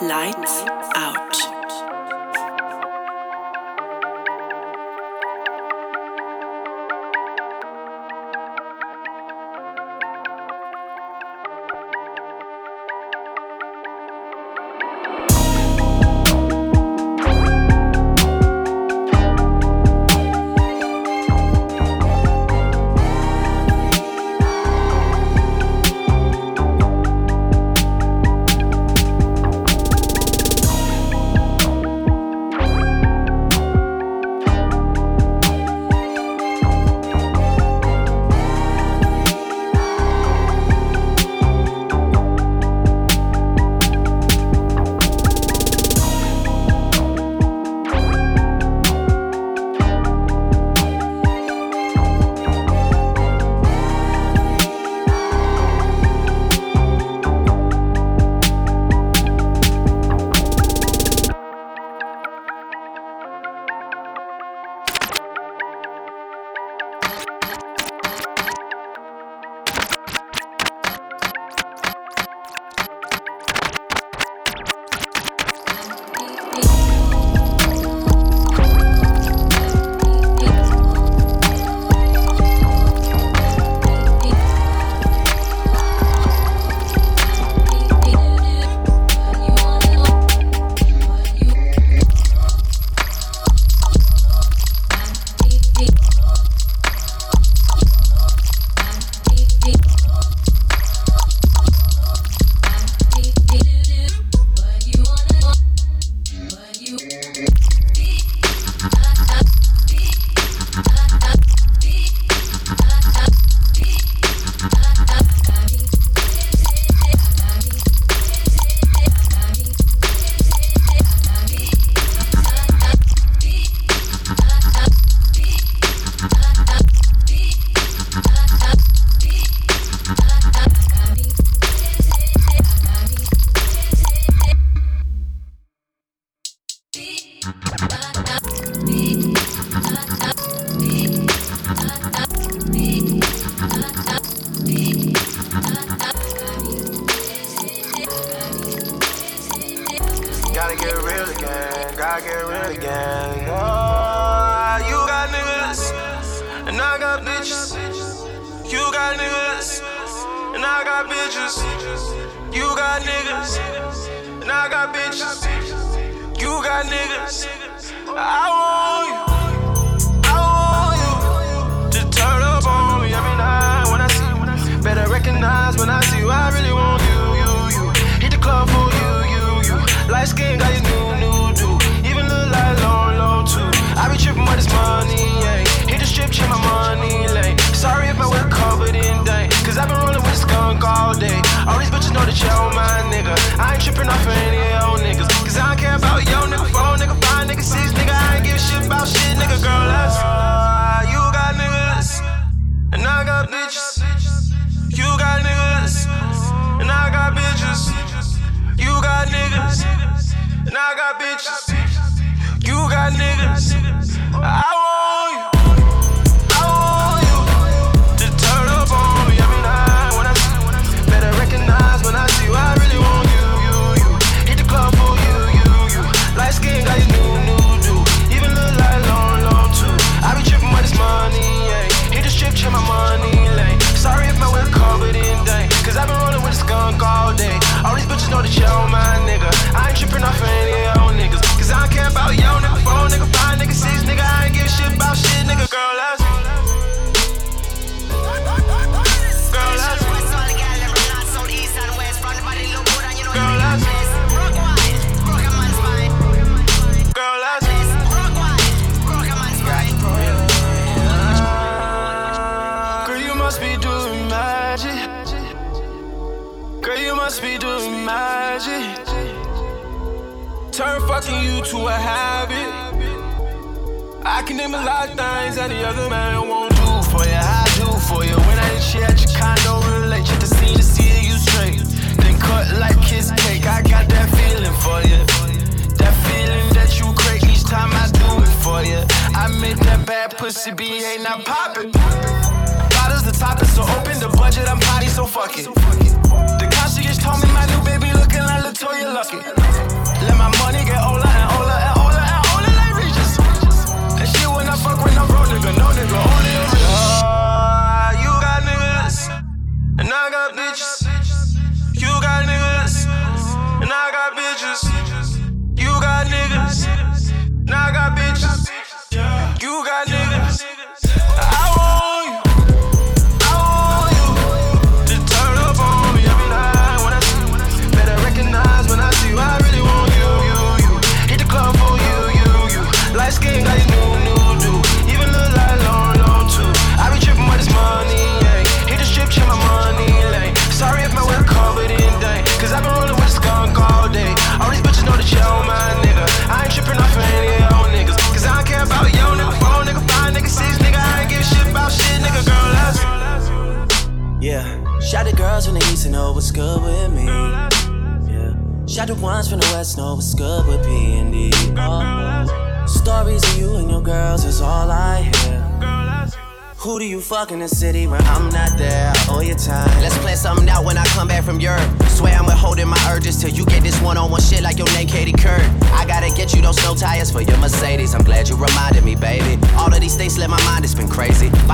Lights. Gotta get real again, gotta get real again. Oh, you got niggas, and I got bitches. You got niggas, and I got bitches. You got niggas, and I got bitches. You got niggas, I want you. I want you turn up on me every night when I see you. Better recognize when I see you, I really Light skin got new, new. Even look like low, low too. I be tripping with this money, yeah. Hit the strip, check my money lane. Sorry if I wear covered in dank. Cause I've been with skunk all day. All these bitches know that y'all my nigga. I ain't off any old niggas. Cause I don't care about nigga, nigga, five nigga, six nigga. I ain't give a shit about shit, nigga, girl. That's you got niggas. And I got bitches. You got niggas. And I got bitches. You got niggas. Now I got bitches. You got niggas. I fucking you to a habit. I can name a lot of things that the other man won't do for you. I do for you. When I ain't shit at your condo, relate you to see to see you straight. Then cut like kiss cake. I got that feeling for you. That feeling that you crave each time I do it for you. I make that bad pussy be ain't not poppin'. Bottles the topic, so open the budget. I'm potty, so fuck it. The concierge told me my new baby looking like Latoya Luckett. Let my money get old.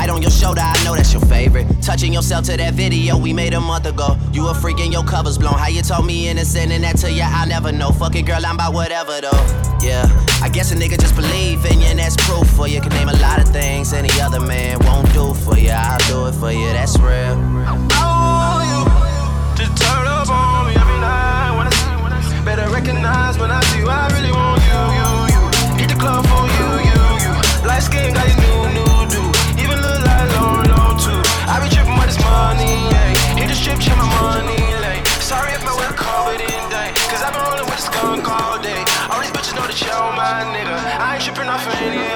Bite on your shoulder, I know that's your favorite. Touching yourself to that video we made a month ago. You a freak and your covers blown. How you told me innocent and that to you, I'll never know. Fuck it, girl, I'm about whatever though. Yeah, I guess a nigga just believe in you and that's proof for you. Can name a lot of things any other man won't do for you, I'll do it for you, that's real. I you, just turn up on me every night I you. Better recognize when I see you, I really want you, you, you. Hit the club for you, you, you. Light skin got these money, like. Sorry if. Cause I've been rolling with all day. All these bitches know my nigga. I ain't tripping off of any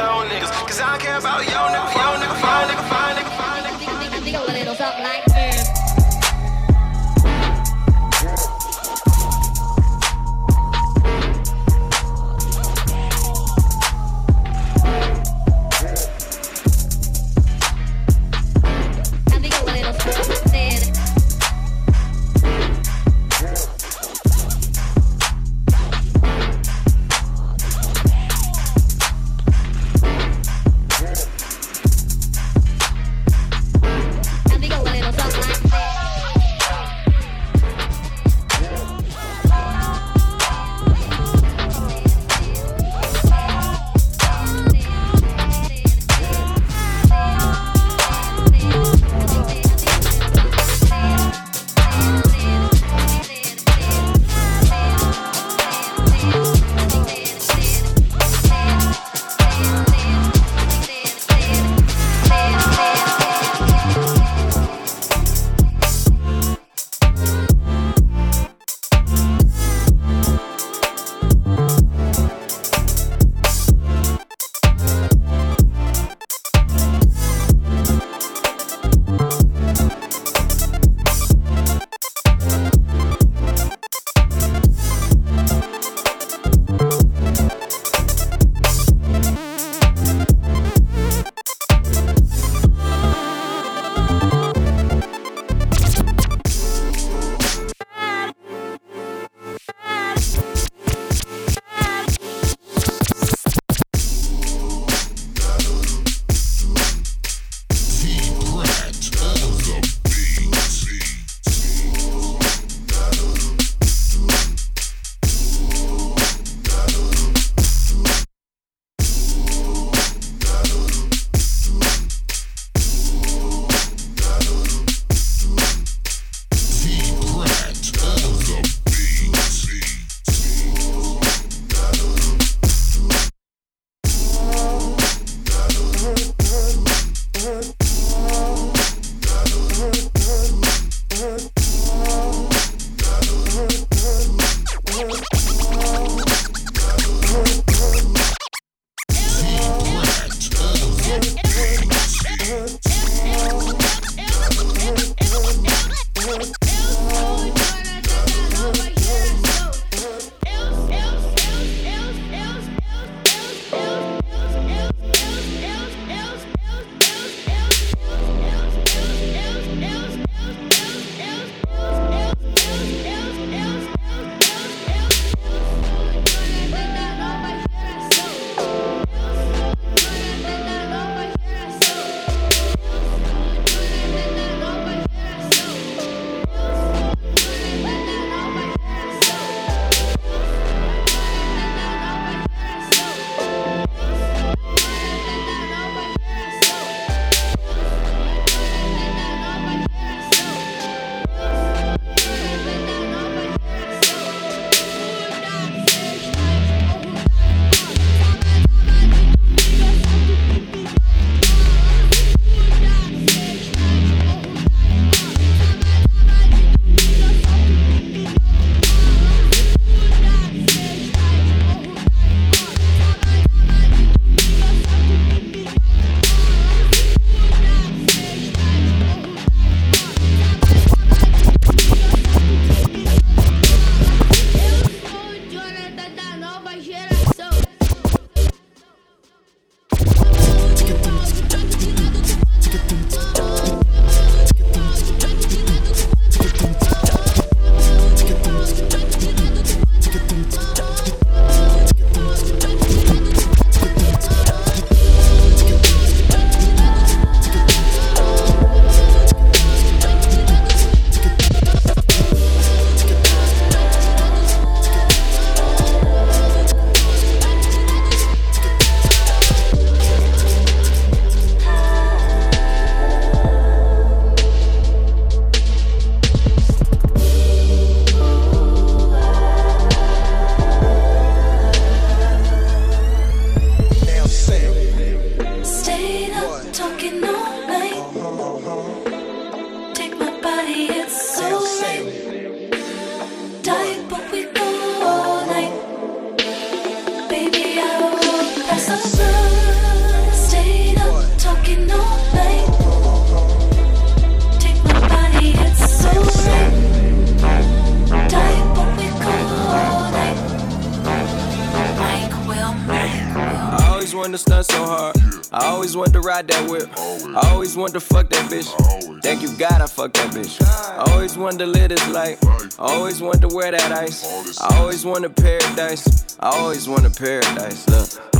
I always want a paradise. I always want a paradise. Look.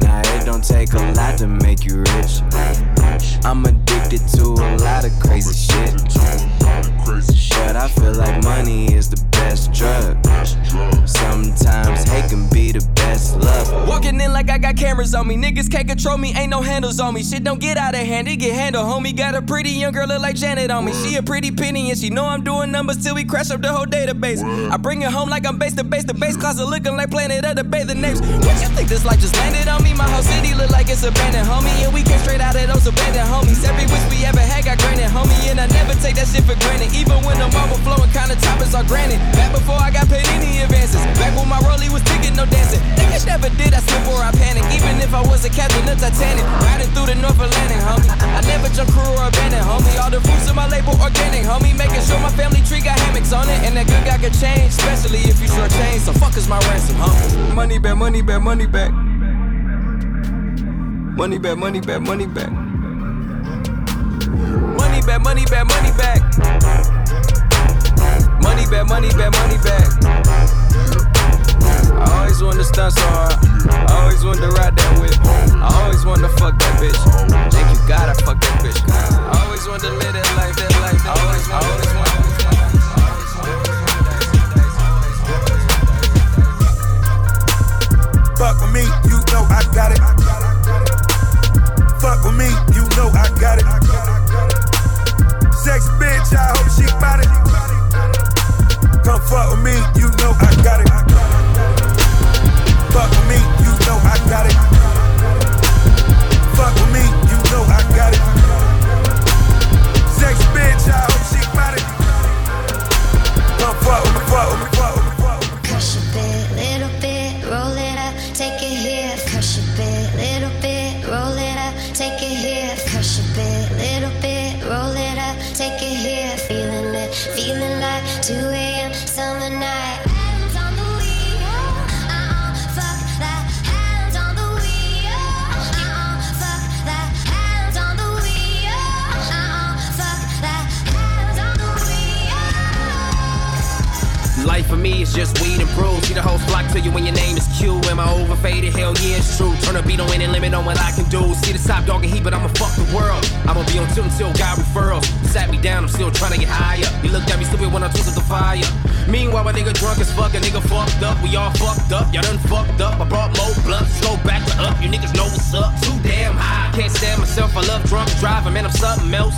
Now it don't take a lot to make you rich. I'm addicted to a lot of crazy shit. But I feel like money is the best drug. Sometimes hate can be the best love. Walking in like I got cameras on me. Niggas can't control me, ain't no handles on me. Shit don't get out of hand, it get handled. Homie got a pretty young girl look like Janet on me. She a pretty penny and she know I'm doing numbers till we crash up the whole database. I bring it home like I'm base to base. The Bape closet looking like planet of the Bathing Apes. What you think this life just landed on me? My whole city look like it's abandoned, homie. And we came straight out of those abandoned homies. Every wish we ever had got granted, homie. And I never take that shit for granted. Even when the marble flowing, kinda toppers are granted. Back before I got paid any advances. Back when my rollie was ticking, no dancing. Niggas never did, I slip or I panic. Even if I was a captain of Titanic. Riding through the North Atlantic, homie. I never jump crew or abandoned, homie. All the fruits of my label organic, homie. Making sure my family tree got hammocks on it. And that good guy could change, especially if you short change. So fuck is my ransom, homie. Money back, money back, money back. Money back, money back, money back. Money back, money back, money back. Money back, money back, money back. I always wanted to stunt so hard. I always wanted to ride that whip. I always wanted to fuck that bitch. Thank you, I fuck that bitch. I always wanted to live that life, that life. I always, I always wanted. Fuck with me, you know I got it.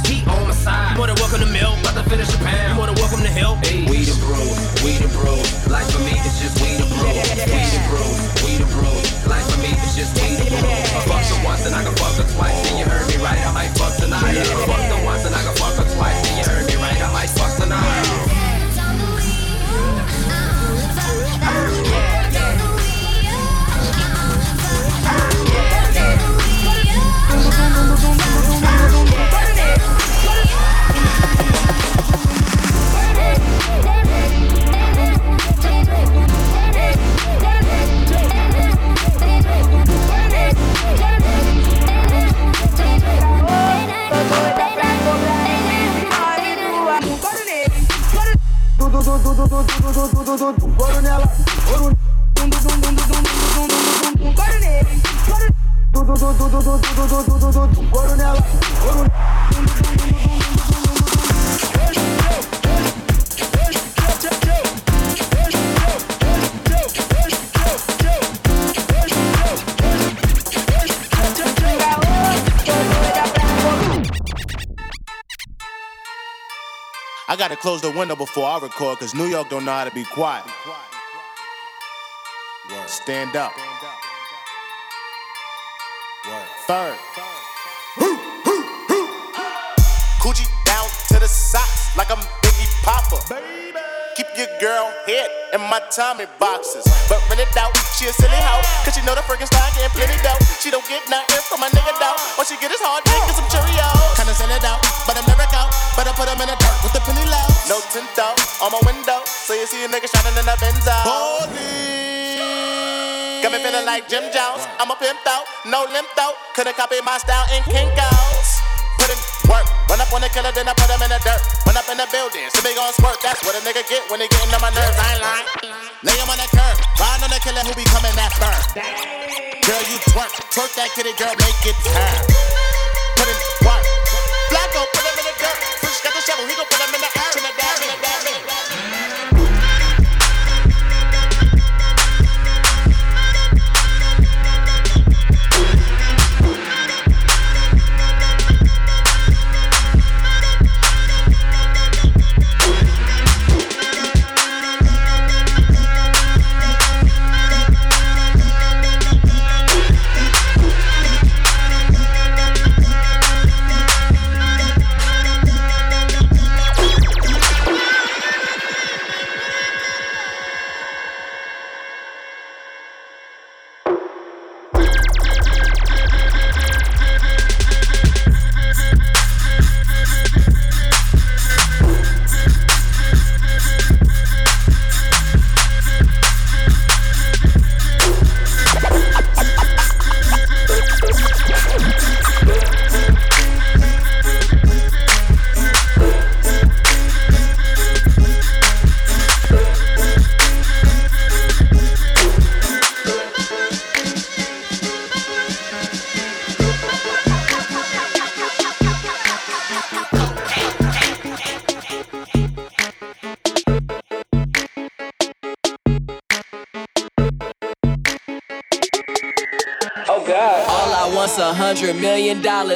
Heat on I gotta close the window before I record, cause New York don't know how to be quiet. Stand up. Third. Coochie down to the socks like I'm Biggie Popper. Keep your girl head in my Tommy boxes. But rent it out, she a silly hoe. Cause she know the freaking style getting plenty dough. She don't get nothing from my nigga though. All she get is hard dick and some Cheerios. Kinda send it out, but I'm never out. Better put 'em in the dirt with the penny low. No tint out on my window. So you see a nigga shining in that Benz. Holy. Got me feeling like Jim Jones. I'm a pimp out, no limp out. Couldn't copy my style in Kinko's. Run up on the killer, then I put him in the dirt. Run up in the building, so they gon' squirt. That's what a nigga get when they getting on my nerves. I ain't lying. Lay him on the curb, ride on the killer who be coming that burn. Girl, you twerk, twerk that kitty, girl, make it turn. Put in work. Flacco, put him in the dirt. Got the shovel, he gon' put him in the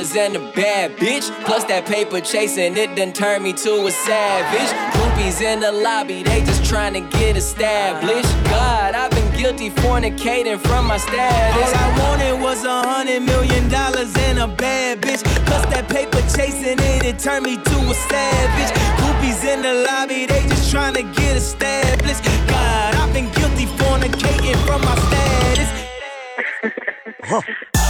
dollars and a bad bitch. Plus that paper chasing, it done turned me to a savage. Groupies in the lobby, they just trying to get established. God, I've been guilty fornicating from my status. All I wanted was a hundred million dollars and a bad bitch. Plus that paper chasing it, it turned me to a savage. Groupies in the lobby, they just trying to get established. God, I've been guilty fornicating from my status. All,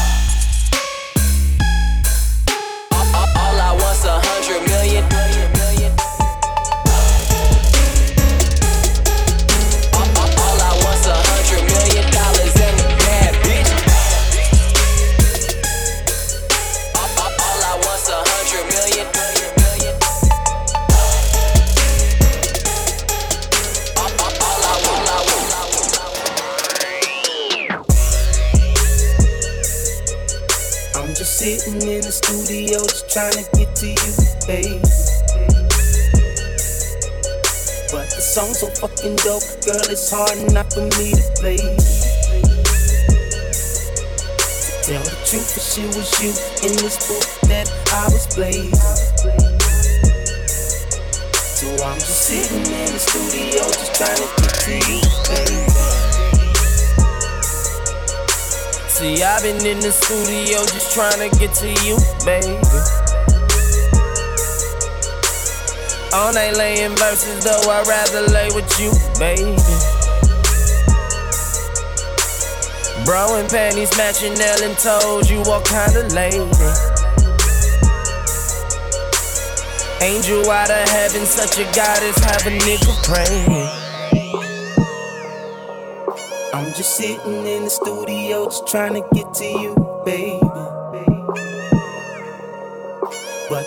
trying to get to you, baby. But the song's so fucking dope, girl, it's hard enough for me to play. To tell the truth, the shit was you in this book that I was playing. So I'm just sitting in the studio just trying to get to you, baby. See, I've been in the studio just trying to get to you, baby. All night laying verses, though I'd rather lay with you, baby. Bro and panties matching, Ellen told you what kind of lady. Angel out of heaven, such a goddess, have a nigga praying. I'm just sitting in the studio just trying to get to you, baby.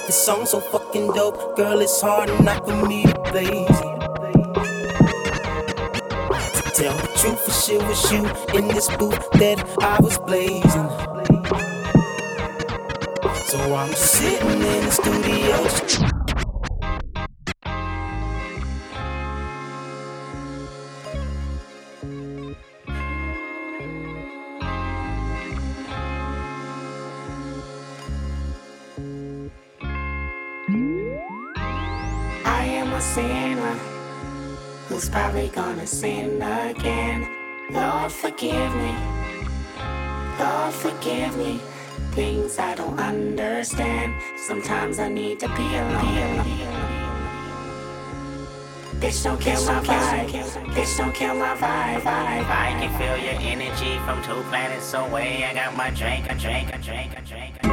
The song's so fucking dope, girl, it's hard enough for me to play. To tell the truth, the shit was you in this booth that I was blazing. So I'm sitting in the studio probably gonna sin again. Lord, forgive me. Lord, forgive me. Things I don't understand. Sometimes I need to be alone. Bitch, don't kill my vibe. Bitch, don't kill my vibe. I can feel your energy from two planets away. I got my drink, a drink, a drink, a drink,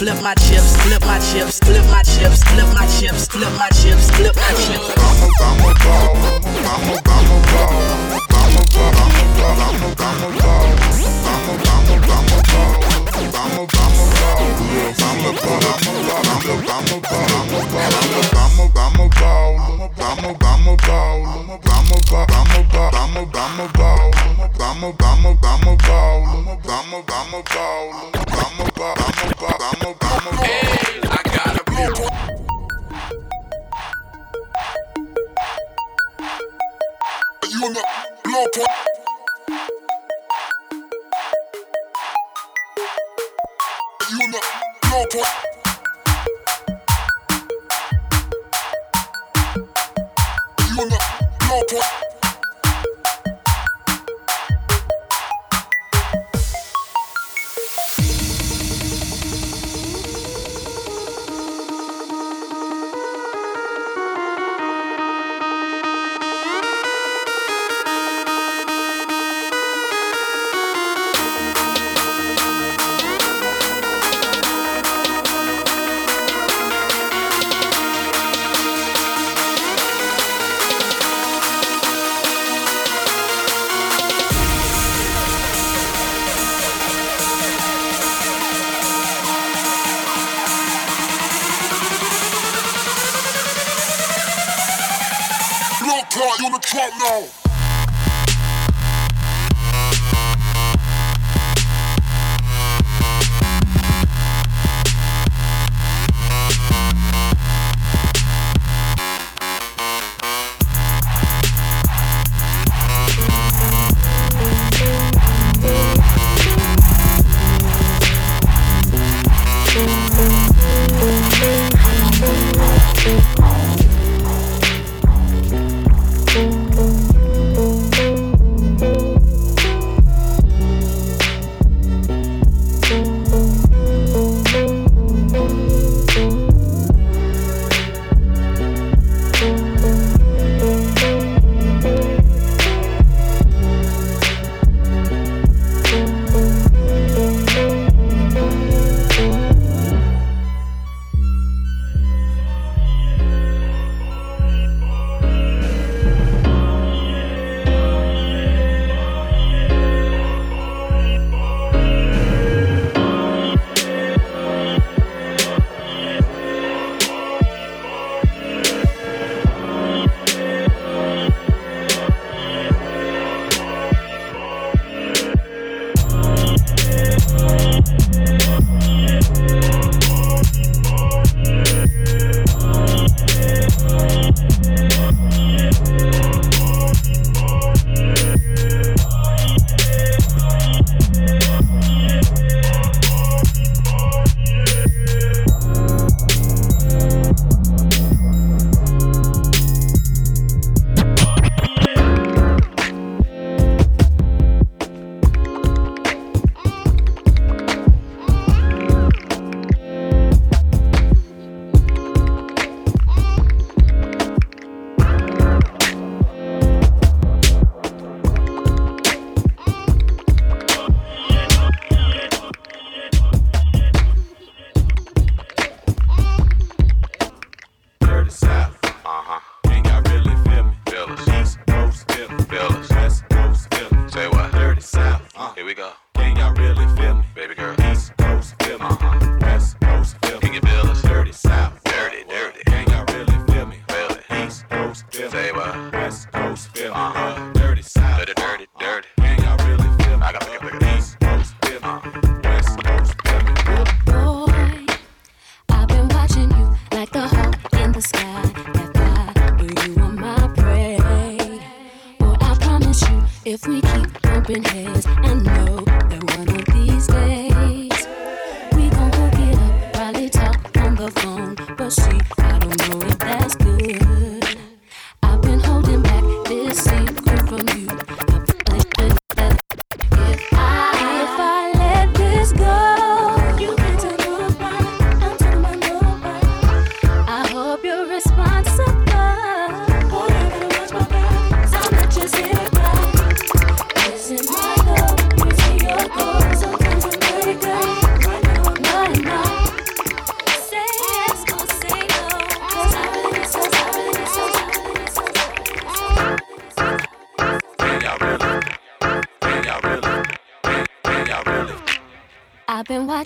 flip my chips, flip my chips, flip my chips, flip my chips, flip my chips, flip my chips. I'm a I'm a ball, I'm a I'm a ball, I'm a ball, I'm a I'm a ball, I'm a I'm a I'm a ball, I'm a I'm a ball, I'm a ball, I'm a I'm a ball, I'm a ball, I'm a I'm a ball, I'm a I'm a ball, I'm a I'm a ball, I'm a ball, I'm a I'm a ball, I'm a I'm a I'm a ball, I'm a I'm a ball. you on the trap now.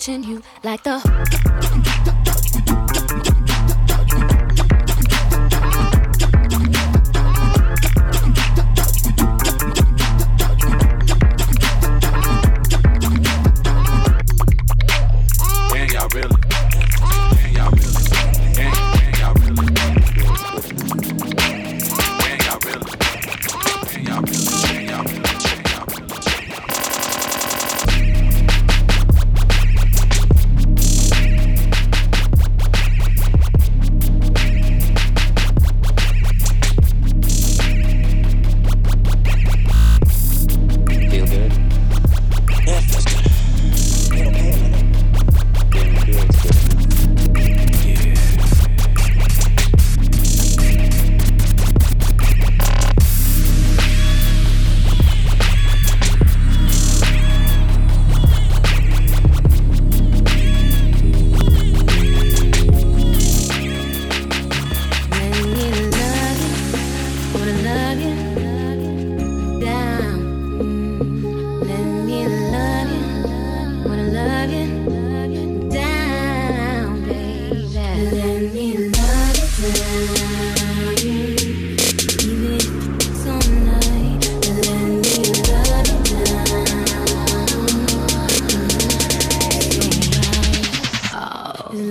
You like the.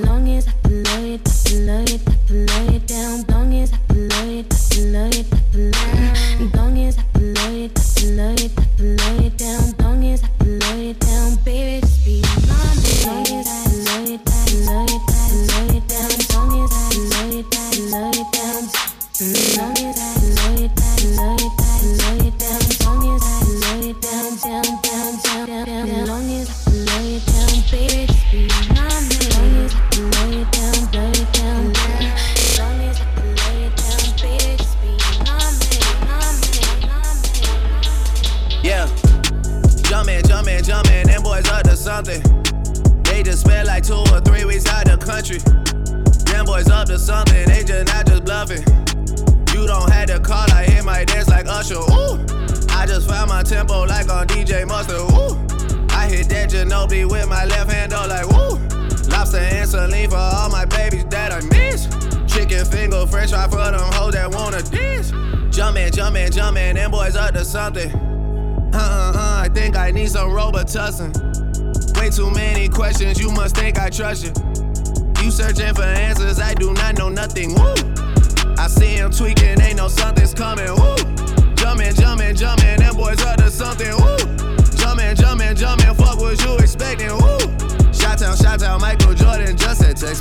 long as I can love you, I can I can down, long as I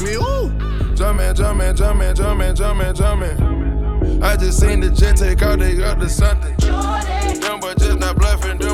me, ooh. Jumpin', jumpin', jumpin', jumpin', jumpin', jumpin'. I just seen the jet take out, they got the something. Them boys just not bluffin'. dude.